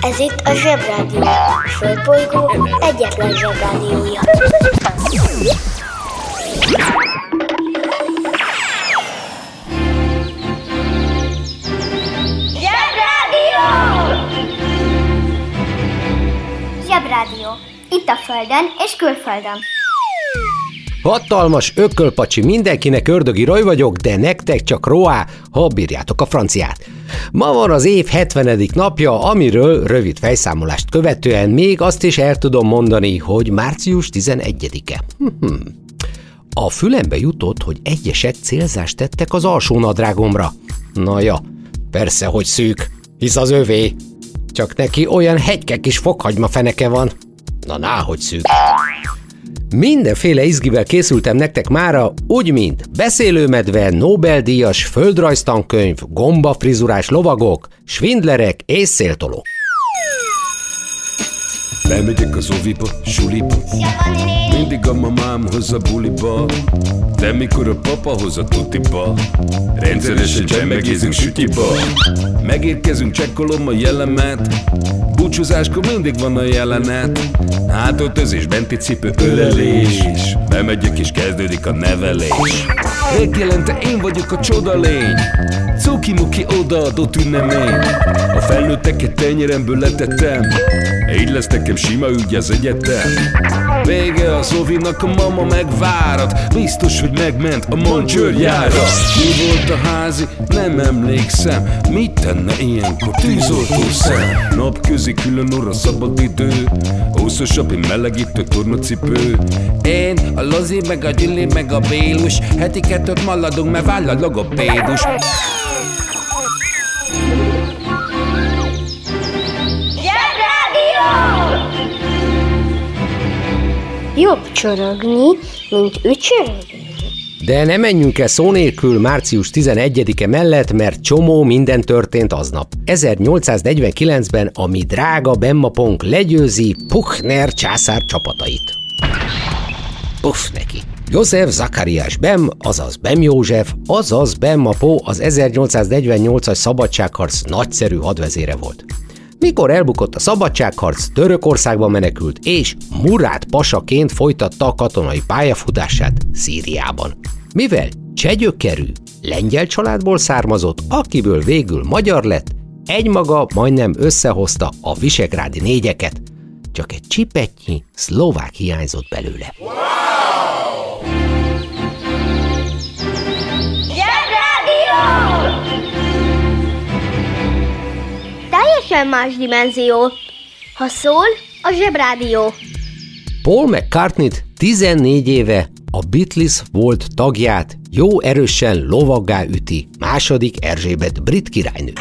Ez itt a Zsebrádió. A Földbolygó egyetlen Zsebrádiója. Zsebrádió! Zsebrádió. Itt a Földön és külföldön. Hatalmas ökölpacsi, mindenkinek ördögi raj vagyok, de nektek csak roá, ha bírjátok a franciát. Ma van az év 70. napja, amiről rövid fejszámolást követően még azt is el tudom mondani, hogy március 11-e. A fülembe jutott, hogy egyesek célzást tettek az alsó nadrágomra. Na ja, persze, hogy szűk, hisz az övé. Csak neki olyan hegyke kis fokhagyma feneke van. Na, náhogy szűk. Mindenféle izgivel készültem nektek mára, úgy, mint beszélőmedve, Nobel-díjas földrajztankönyv, gombafrizurás lovagok, svindlerek és széltolók. Bemegyek az oviba, suliba. Mindig a mamám hoz a buliba. De mikor a papa hoz a tutiba Rendszeresen csemmegézünk sütiba. Megérkezünk, csekkolom a jellemet. Búcsúzáskor mindig van a jelenet. Hátöltözés, benti cipő, ölelés. Bemegyek és kezdődik a nevelés. Megjelente én vagyok a csoda lény. Cuki-muki odaadott ünnemény. A felnőtteket tenyeremből letettem Így lesz nekem sima ügy az egyetem. Vége a Zovinak, a mama megvárat Biztos, hogy megment a mancsőrjára Mi volt a házi? Nem emlékszem. Mit tenne ilyenkor tűzoltó szem? Napközi külön orra szabad idő. Húszosabb, én melegítő tornacipő. Én, a Lozi, meg a Gyüli, meg a Bélus. Heti kettőt maladunk, mert váll a logopédus Jobb csorogni, mint ücsörögni. De ne menjünk el szó nélkül március 11-e mellett, mert csomó minden történt aznap. 1849-ben a mi drága Bemmapong legyőzi Puchner császár csapatait. Puff neki. József Zakariás Bem, azaz Bem József, azaz Bemmapó az 1848-as szabadságharc nagyszerű hadvezére volt. Mikor elbukott a szabadságharc, Törökországba menekült, és Murát pasaként folytatta a katonai pályafutását Szíriában. Mivel csegyökerű, lengyel családból származott, akiből végül magyar lett, egymaga majdnem összehozta a visegrádi négyeket, csak egy csipetnyi szlovák hiányzott belőle. Zsebrádió! Teljesen más dimenzió. Ha szól, a Zsebrádió. Paul mccartney 14 éve a Beatles volt tagját jó erősen lovaggá üti második Erzsébet brit királynő.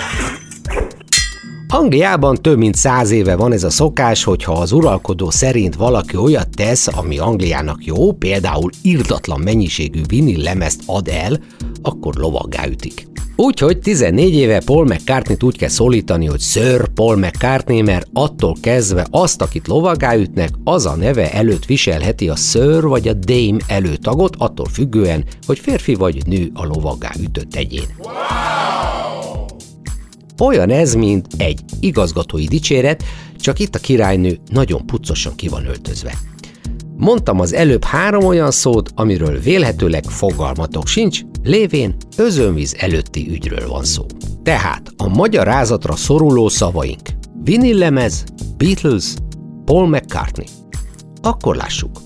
Angliában több mint száz éve van ez a szokás, hogyha az uralkodó szerint valaki olyat tesz, ami Angliának jó, például irdatlan mennyiségű vinil lemezt ad el, akkor lovaggá ütik. Úgyhogy 14 éve Paul mccartney úgy kell szólítani, hogy Sir Paul McCartney, mert attól kezdve azt, akit lovaggá ütnek, az a neve előtt viselheti a Sir vagy a Dame előtagot, attól függően, hogy férfi vagy nő a lovaggá ütött egyén. Olyan ez, mint egy igazgatói dicséret, csak itt a királynő nagyon puccosan ki van öltözve. Mondtam az előbb három olyan szót, amiről vélhetőleg fogalmatok sincs, lévén özönvíz előtti ügyről van szó. Tehát a magyarázatra szoruló szavaink vinillemez, Beatles, Paul McCartney. Akkor lássuk.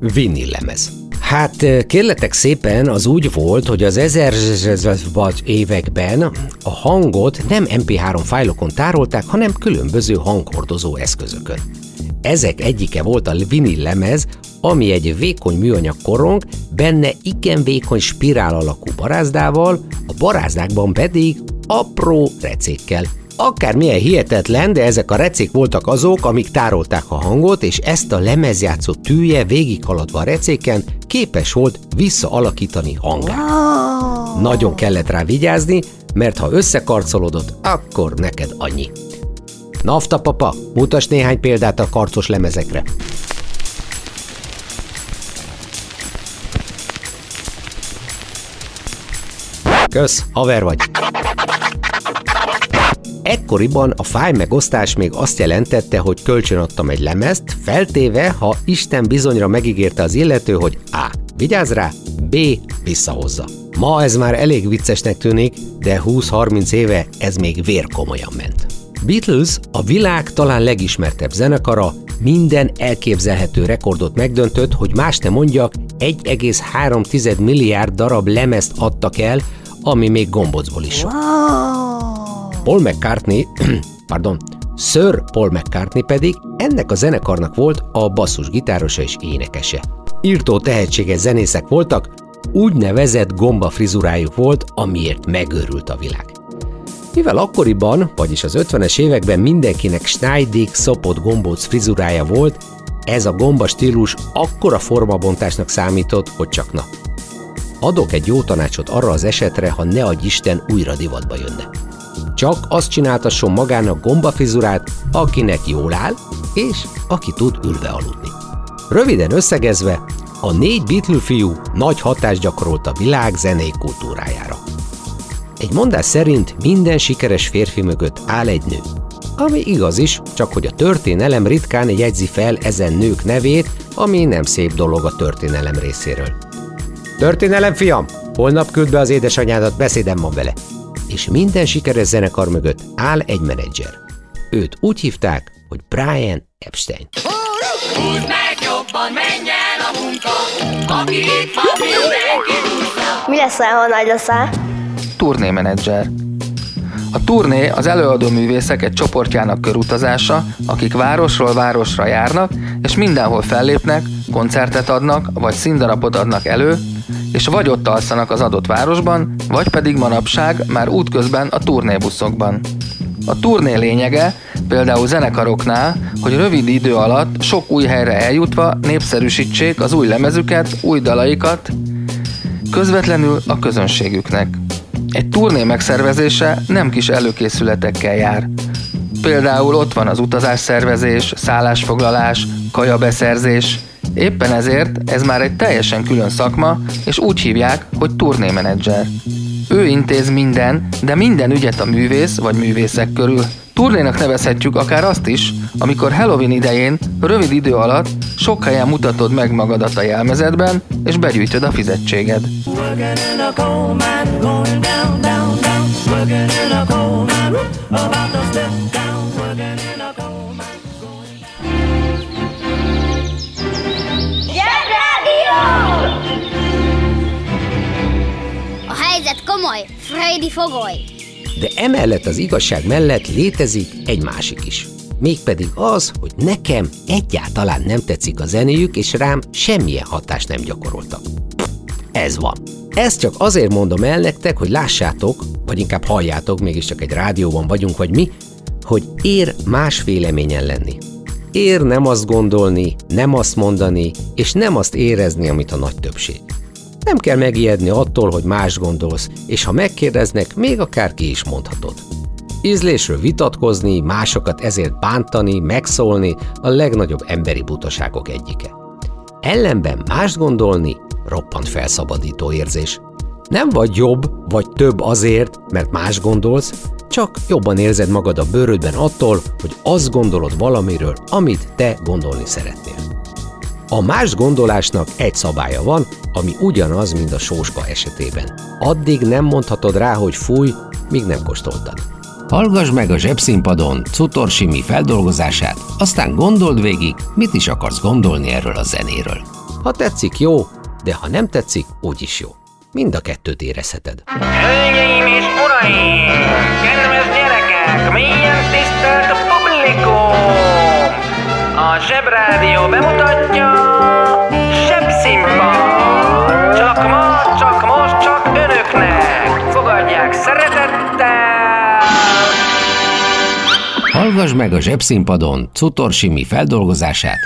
Vinillemez. Hát kérletek szépen, az úgy volt, hogy az 1000 években a hangot nem MP3 fájlokon tárolták, hanem különböző hanghordozó eszközökön. Ezek egyike volt a vinil lemez, ami egy vékony műanyag korong, benne igen vékony spirál alakú barázdával, a barázdákban pedig apró recékkel. Akármilyen hihetetlen, de ezek a recék voltak azok, amik tárolták a hangot, és ezt a lemezjátszó tűje végighaladva a recéken képes volt visszaalakítani hangát. Nagyon kellett rá vigyázni, mert ha összekarcolodott, akkor neked annyi. Nafta papa, mutas néhány példát a karcos lemezekre. Kösz, haver vagy. Ekkoriban a fájmegosztás még azt jelentette, hogy kölcsönadtam egy lemezt, feltéve, ha Isten bizonyra megígérte az illető, hogy A. Vigyázz rá, B. Visszahozza. Ma ez már elég viccesnek tűnik, de 20-30 éve ez még vérkomolyan ment. Beatles a világ talán legismertebb zenekara, minden elképzelhető rekordot megdöntött, hogy más ne mondjak, 1,3 milliárd darab lemezt adtak el, ami még gombocból is sok. Paul McCartney, pardon, Sir Paul McCartney pedig ennek a zenekarnak volt a basszusgitárosa és énekese. Írtó tehetséges zenészek voltak, úgynevezett gomba frizurájuk volt, amiért megőrült a világ. Mivel akkoriban, vagyis az 50-es években mindenkinek Schneidig szopott gombóc frizurája volt, ez a gomba stílus akkora formabontásnak számított, hogy csak na. Adok egy jó tanácsot arra az esetre, ha ne adj Isten újra divatba jönne. Csak azt csináltasson magának gombafrizurát, akinek jól áll, és aki tud ülve aludni. Röviden összegezve, a négy Beatle fiú nagy hatást gyakorolt a világ zenei kultúrájára. Egy mondás szerint minden sikeres férfi mögött áll egy nő. Ami igaz is, csak hogy a történelem ritkán jegyzi fel ezen nők nevét, ami nem szép dolog a történelem részéről. Történelem, fiam! Holnap küld be az édesanyádat, beszédem van vele. És minden sikeres zenekar mögött áll egy menedzser. Őt úgy hívták, hogy Brian Epstein. Húzd meg jobban, menjen a munka, aki itt van, mindenki Mi lesz, ha nagy leszel? Turnémenedzser. A turné az előadó művészek egy csoportjának körutazása, akik városról városra járnak, és mindenhol fellépnek, koncertet adnak, vagy színdarabot adnak elő, és vagy ott alszanak az adott városban, vagy pedig manapság már útközben a turnébuszokban. A turné lényege, például zenekaroknál, hogy rövid idő alatt sok új helyre eljutva népszerűsítsék az új lemezüket, új dalaikat, közvetlenül a közönségüknek. Egy turné megszervezése nem kis előkészületekkel jár. Például ott van az utazásszervezés, szállásfoglalás, kajabeszerzés. Éppen ezért ez már egy teljesen külön szakma, és úgy hívják, hogy turnémenedzser. Ő intéz minden, de minden ügyet a művész vagy művészek körül. Turnénak nevezhetjük akár azt is, amikor Halloween idején rövid idő alatt sok helyen mutatod meg magadat a jelmezetben, és begyűjtöd a fizetséged. A helyzet komoly, Freddy fogoly! De emellett az igazság mellett létezik egy másik is. Mégpedig az, hogy nekem egyáltalán nem tetszik a zenéjük, és rám semmilyen hatást nem gyakoroltak. Ez van. Ezt csak azért mondom el nektek, hogy lássátok, vagy inkább halljátok, mégiscsak egy rádióban vagyunk, vagy mi, hogy ér más véleményen lenni. Ér nem azt gondolni, nem azt mondani, és nem azt érezni, amit a nagy többség. Nem kell megijedni attól, hogy más gondolsz, és ha megkérdeznek, még akár ki is mondhatod. Ízlésről vitatkozni, másokat ezért bántani, megszólni a legnagyobb emberi butaságok egyike. Ellenben más gondolni roppant felszabadító érzés. Nem vagy jobb, vagy több azért, mert más gondolsz, csak jobban érzed magad a bőrödben attól, hogy azt gondolod valamiről, amit te gondolni szeretnél. A más gondolásnak egy szabálya van, ami ugyanaz, mint a sóska esetében. Addig nem mondhatod rá, hogy fúj, míg nem kóstoltad. Hallgass meg a zsebszínpadon Cutorsimi feldolgozását, aztán gondold végig, mit is akarsz gondolni erről a zenéről. Ha tetszik, jó, de ha nem tetszik, úgyis jó. Mind a kettőt érezheted. Hölgyeim és uraim! Kedves gyerekek! Milyen tisztelt publikum! A Zsebrádió bemutatja Hallgass meg a zsebszínpadon Cutorsimi feldolgozását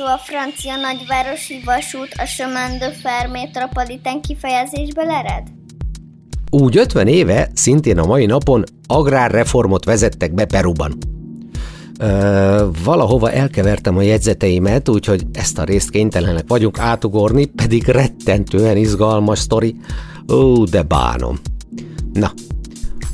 szó a francia nagyvárosi vasút a chemin de fer metropolitán kifejezésből ered? Úgy 50 éve, szintén a mai napon agrárreformot vezettek be Peruban. Ö, valahova elkevertem a jegyzeteimet, úgyhogy ezt a részt kénytelenek vagyunk átugorni, pedig rettentően izgalmas sztori. Ó, de bánom. Na,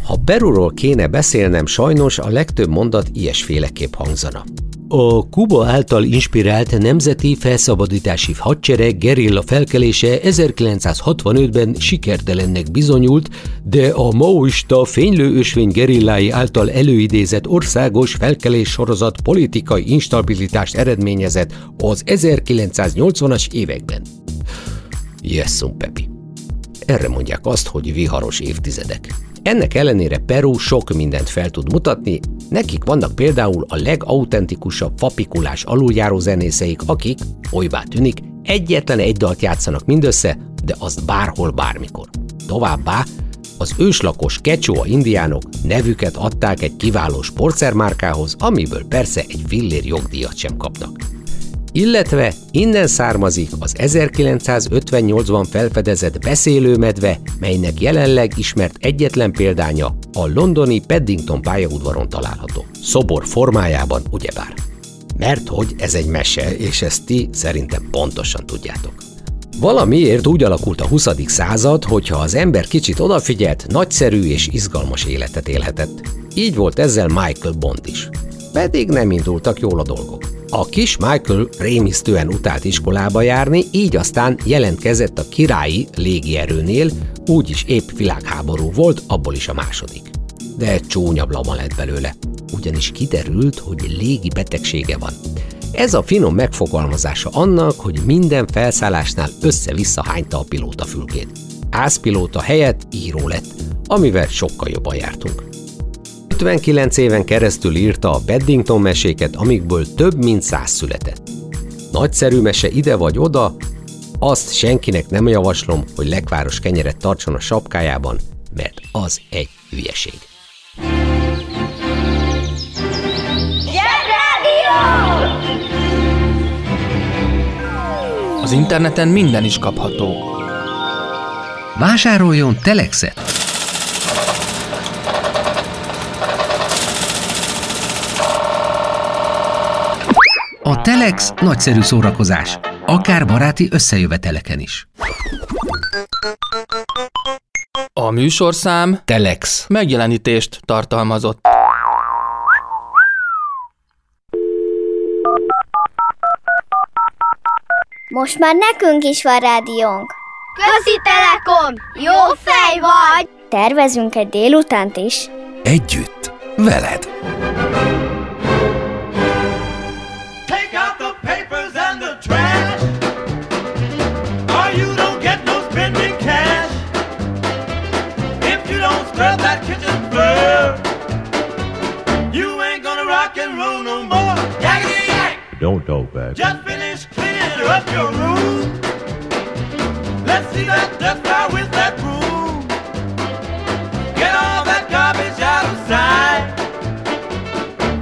ha Peruról kéne beszélnem, sajnos a legtöbb mondat ilyesféleképp hangzana. A Kuba által inspirált Nemzeti Felszabadítási Hadsereg gerilla felkelése 1965-ben sikertelennek bizonyult, de a maoista fénylő ösvény gerillái által előidézett országos felkelés sorozat politikai instabilitást eredményezett az 1980-as években. Jessum Pepi. Erre mondják azt, hogy viharos évtizedek. Ennek ellenére Peru sok mindent fel tud mutatni, nekik vannak például a legautentikusabb fapikulás aluljáró zenészeik, akik, olybá tűnik, egyetlen egy dalt játszanak mindössze, de azt bárhol, bármikor. Továbbá az őslakos kecsóa indiánok nevüket adták egy kiváló sportszermárkához, amiből persze egy fillér jogdíjat sem kapnak illetve innen származik az 1958-ban felfedezett beszélőmedve, melynek jelenleg ismert egyetlen példánya a londoni Paddington pályaudvaron található. Szobor formájában ugyebár. Mert hogy ez egy mese, és ezt ti szerintem pontosan tudjátok. Valamiért úgy alakult a 20. század, hogyha az ember kicsit odafigyelt, nagyszerű és izgalmas életet élhetett. Így volt ezzel Michael Bond is. Pedig nem indultak jól a dolgok. A kis Michael rémisztően utált iskolába járni, így aztán jelentkezett a királyi légierőnél, úgyis épp világháború volt, abból is a második. De csúnya blama lett belőle, ugyanis kiderült, hogy légi betegsége van. Ez a finom megfogalmazása annak, hogy minden felszállásnál össze-vissza hányta a pilóta fülkét. Ászpilóta helyett író lett, amivel sokkal jobban jártunk. 59 éven keresztül írta a Beddington meséket, amikből több mint száz született. Nagyszerű mese ide vagy oda, azt senkinek nem javaslom, hogy lekváros kenyeret tartson a sapkájában, mert az egy hülyeség. Az interneten minden is kapható. Vásároljon Telexet! A Telex nagyszerű szórakozás, akár baráti összejöveteleken is. A műsorszám Telex. megjelenítést tartalmazott. Most már nekünk is van rádiónk. Közi Telekom! Jó fej vagy! Tervezünk egy délutánt is. Együtt, veled. You ain't gonna rock and roll no more. Yakety yak! Don't talk back. Just finish cleaning up your room. Let's see that dust fly with that broom. Get all that garbage out of sight.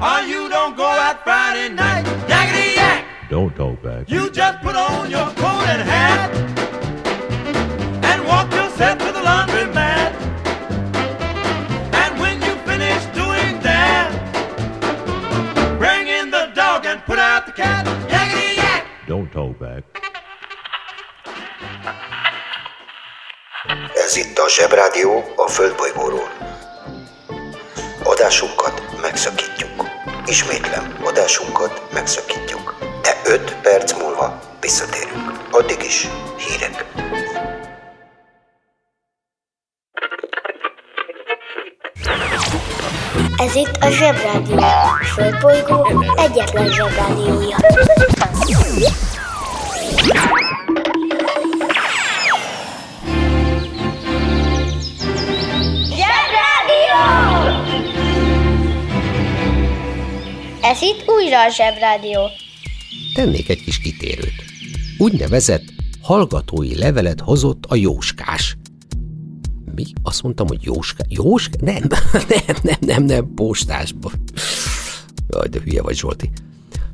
Or you don't go out Friday night. Yakety yak! Don't talk back. You just put on your coat and hat Ez itt a Zsebrádió a Földbolygóról. Adásunkat megszakítjuk. Ismétlem, adásunkat megszakítjuk. De 5 perc múlva visszatérünk. Addig is hírek. Ez itt a Zsebrádió. A Földbolygó egyetlen Zsebrádiója. Ez itt újra a Zsebrádió. Tennék egy kis kitérőt. Úgynevezett hallgatói levelet hozott a Jóskás. Mi? Azt mondtam, hogy Jóskás? Jóskás? Nem, nem, nem, nem, nem, postásból. Jaj, de hülye vagy, Zsolti.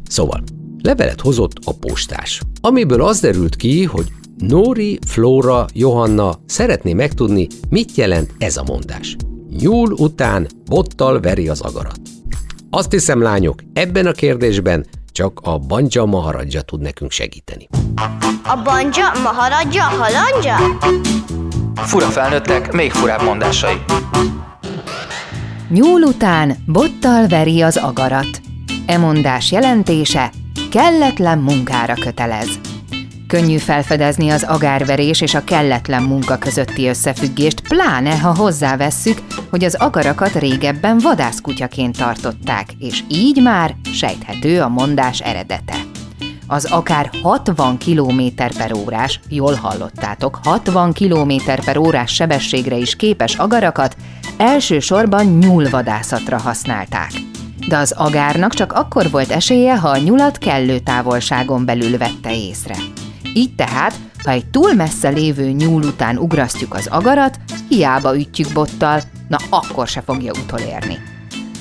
Szóval, levelet hozott a postás, amiből az derült ki, hogy Nóri, Flóra, Johanna szeretné megtudni, mit jelent ez a mondás. Nyúl után bottal veri az agarat. Azt hiszem, lányok, ebben a kérdésben csak a Banja Maharadja tud nekünk segíteni. A banja, maharadja, halandja? Fura felnőttek, még furább mondásai. Nyúl után bottal veri az agarat. E mondás jelentése kelletlen munkára kötelez. Könnyű felfedezni az agárverés és a kelletlen munka közötti összefüggést, pláne ha hozzávesszük, hogy az agarakat régebben vadászkutyaként tartották, és így már sejthető a mondás eredete. Az akár 60 km per órás, jól hallottátok, 60 km per órás sebességre is képes agarakat elsősorban nyúlvadászatra használták. De az agárnak csak akkor volt esélye, ha a nyulat kellő távolságon belül vette észre. Így tehát, ha egy túl messze lévő nyúl után ugrasztjuk az agarat, hiába ütjük bottal, na akkor se fogja utolérni.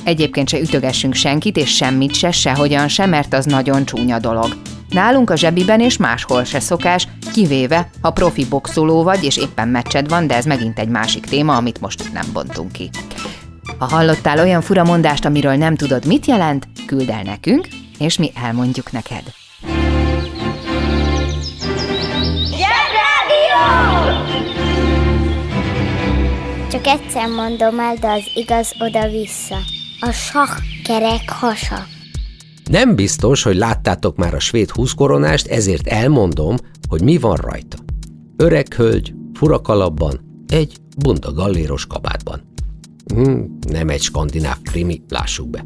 Egyébként se ütögessünk senkit, és semmit se, sehogyan se, mert az nagyon csúnya dolog. Nálunk a zsebiben és máshol se szokás, kivéve, ha profi boxoló vagy, és éppen meccsed van, de ez megint egy másik téma, amit most nem bontunk ki. Ha hallottál olyan fura mondást, amiről nem tudod, mit jelent, küld el nekünk, és mi elmondjuk neked. Egyszer mondom el, de az igaz oda-vissza. A sah kerek hasa. Nem biztos, hogy láttátok már a svéd húszkoronást, ezért elmondom, hogy mi van rajta. Öreg hölgy, furakalapban, egy bunda galléros kabátban. Hm, nem egy skandináv krimi, lássuk be.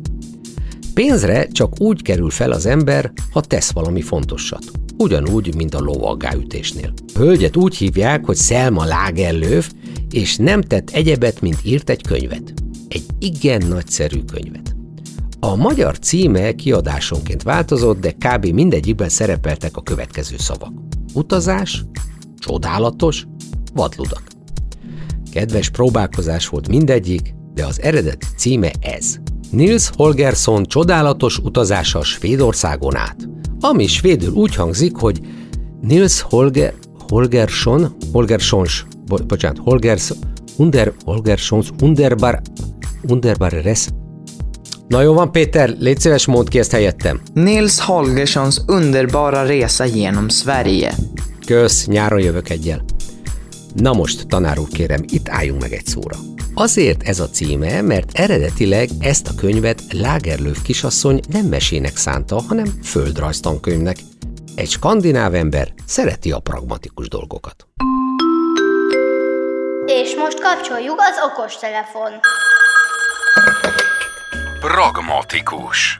Pénzre csak úgy kerül fel az ember, ha tesz valami fontosat. Ugyanúgy, mint a lovaggáütésnél. Hölgyet úgy hívják, hogy Selma Lagerlöf, és nem tett egyebet, mint írt egy könyvet. Egy igen nagyszerű könyvet. A magyar címe kiadásonként változott, de kb. mindegyikben szerepeltek a következő szavak. Utazás, csodálatos, vadludak. Kedves próbálkozás volt mindegyik, de az eredeti címe ez. Nils Holgersson csodálatos utazása Svédországon át, ami svédül úgy hangzik, hogy Nils Holger, Holgersson, Holgerssons, bo, bocsánat, Holgers, Under, Holgerssons Underbar, Underbar Res. Na jó van, Péter, légy szíves, mondd ki ezt helyettem. Nils Holgerssons underbara resa genom Sverige. Kösz, nyáron jövök egyel. Na most, tanár úr, kérem, itt álljunk meg egy szóra. Azért ez a címe, mert eredetileg ezt a könyvet Lagerlöf kisasszony nem mesének szánta, hanem földrajztankönyvnek. Egy skandináv ember szereti a pragmatikus dolgokat. És most kapcsoljuk az okostelefon. Pragmatikus.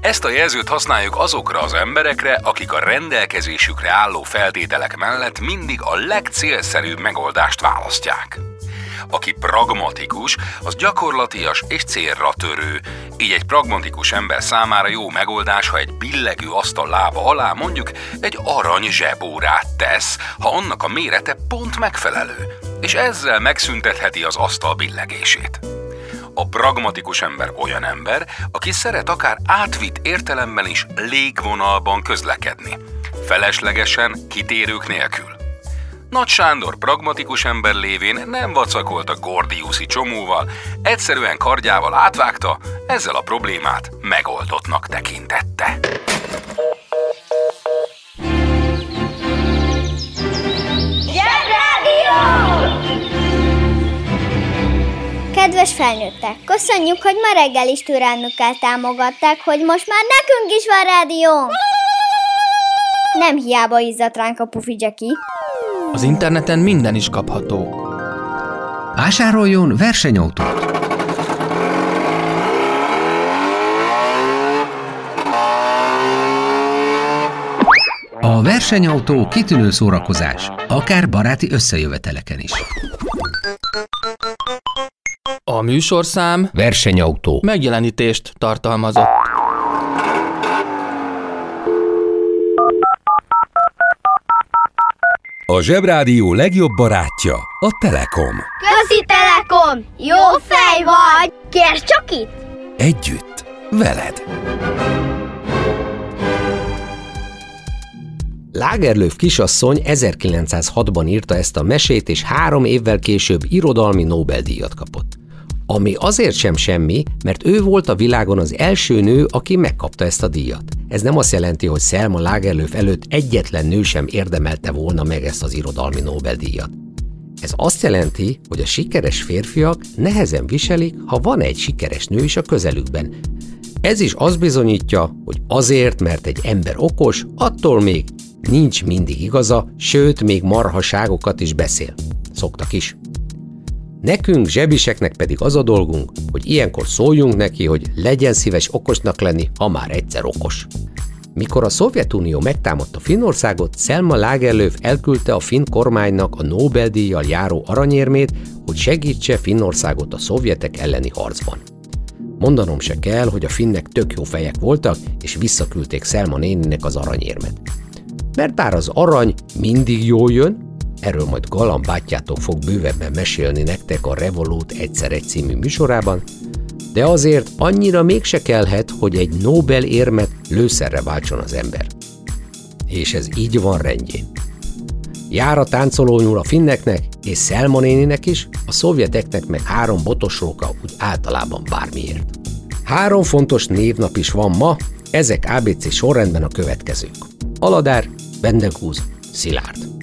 Ezt a jelzőt használjuk azokra az emberekre, akik a rendelkezésükre álló feltételek mellett mindig a legcélszerűbb megoldást választják. Aki pragmatikus, az gyakorlatias és célra törő. Így egy pragmatikus ember számára jó megoldás, ha egy billegő asztal lába alá mondjuk egy arany zsebórát tesz, ha annak a mérete pont megfelelő, és ezzel megszüntetheti az asztal billegését. A pragmatikus ember olyan ember, aki szeret akár átvitt értelemben is légvonalban közlekedni. Feleslegesen, kitérők nélkül. Nagy Sándor pragmatikus ember lévén nem vacakolt a Gordiuszi csomóval, egyszerűen kardjával átvágta, ezzel a problémát megoldottnak tekintette. Kedves felnőttek, köszönjük, hogy ma reggel is türelmükkel támogatták, hogy most már nekünk is van rádiónk. Nem hiába izzadt ránk a pufi Jackie. Az interneten minden is kapható. Vásároljon versenyautót! A versenyautó kitűnő szórakozás, akár baráti összejöveteleken is. A műsorszám Versenyautó. megjelenítést tartalmazott. A Zsebrádió legjobb barátja a Telekom. Közi Telekom! Jó fej vagy! Kérd csak itt! Együtt, veled! Lágerlöf kisasszony 1906-ban írta ezt a mesét, és három évvel később irodalmi Nobel-díjat kapott. Ami azért sem semmi, mert ő volt a világon az első nő, aki megkapta ezt a díjat. Ez nem azt jelenti, hogy Selma Lagerlöf előtt egyetlen nő sem érdemelte volna meg ezt az irodalmi Nobel-díjat. Ez azt jelenti, hogy a sikeres férfiak nehezen viselik, ha van egy sikeres nő is a közelükben. Ez is azt bizonyítja, hogy azért, mert egy ember okos, attól még nincs mindig igaza, sőt, még marhaságokat is beszél. Szoktak is. Nekünk, zsebiseknek pedig az a dolgunk, hogy ilyenkor szóljunk neki, hogy legyen szíves okosnak lenni, ha már egyszer okos. Mikor a Szovjetunió megtámadta Finnországot, Selma Lagerlöf elküldte a finn kormánynak a Nobel-díjjal járó aranyérmét, hogy segítse Finnországot a szovjetek elleni harcban. Mondanom se kell, hogy a finnek tök jó fejek voltak, és visszaküldték Selma néninek az aranyérmet. Mert bár az arany mindig jól jön, erről majd Galam bátyjátok fog bővebben mesélni nektek a Revolut egyszer egy című műsorában, de azért annyira mégse kellhet, hogy egy Nobel érmet lőszerre váltson az ember. És ez így van rendjén. Jár a táncoló nyúl a finneknek, és Selma néninek is, a szovjeteknek meg három botos róka, úgy általában bármiért. Három fontos névnap is van ma, ezek ABC sorrendben a következők. Aladár, Bendegúz, Szilárd.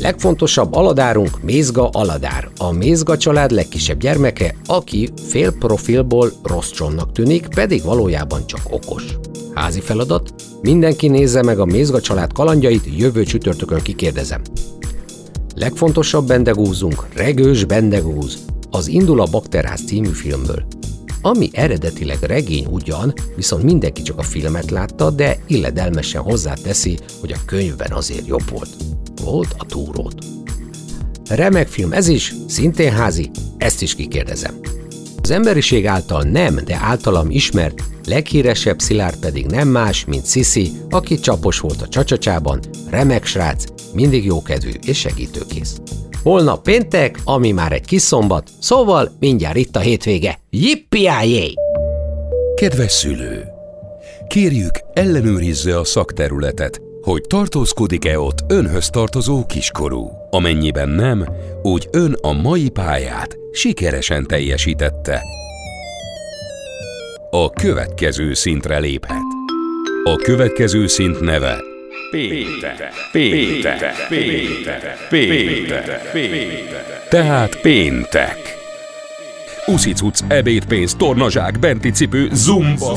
Legfontosabb aladárunk Mézga Aladár, a Mézga család legkisebb gyermeke, aki fél profilból rossz csonnak tűnik, pedig valójában csak okos. Házi feladat, mindenki nézze meg a Mézga család kalandjait, jövő csütörtökön kikérdezem. Legfontosabb bendegúzunk, Regős Bendegúz, az Indul a Bakterház című filmből. Ami eredetileg regény ugyan, viszont mindenki csak a filmet látta, de illedelmesen hozzáteszi, hogy a könyvben azért jobb volt. Volt a túrót. Remek film ez is, szintén házi, ezt is kikérdezem. Az emberiség által nem, de általam ismert, leghíresebb Szilárd pedig nem más, mint Sisi, aki csapos volt a csacsacsában, remek srác, mindig jókedvű és segítőkész. Holnap péntek, ami már egy kis szombat, szóval mindjárt itt a hétvége. Jippiájé! Kedves szülő! Kérjük, ellenőrizze a szakterületet, hogy tartózkodik-e ott önhöz tartozó kiskorú. Amennyiben nem, úgy ön a mai pályát sikeresen teljesítette. A következő szintre léphet. A következő szint neve Péntek, péntek, péntek, péntek, péntek. Tehát péntek. Uszicuc, ebédpénz, tornazsák, benti cipő, zumba.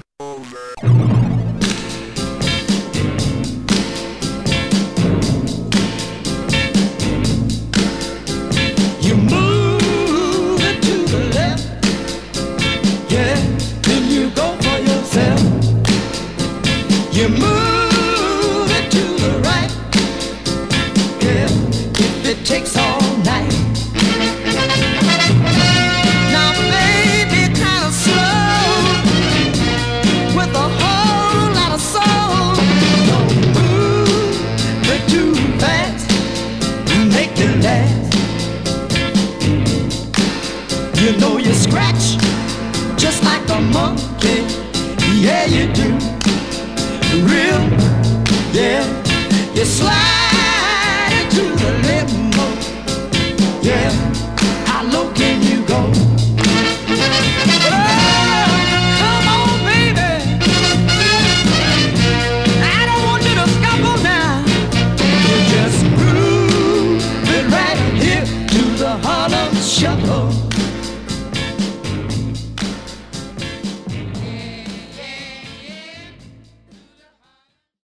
among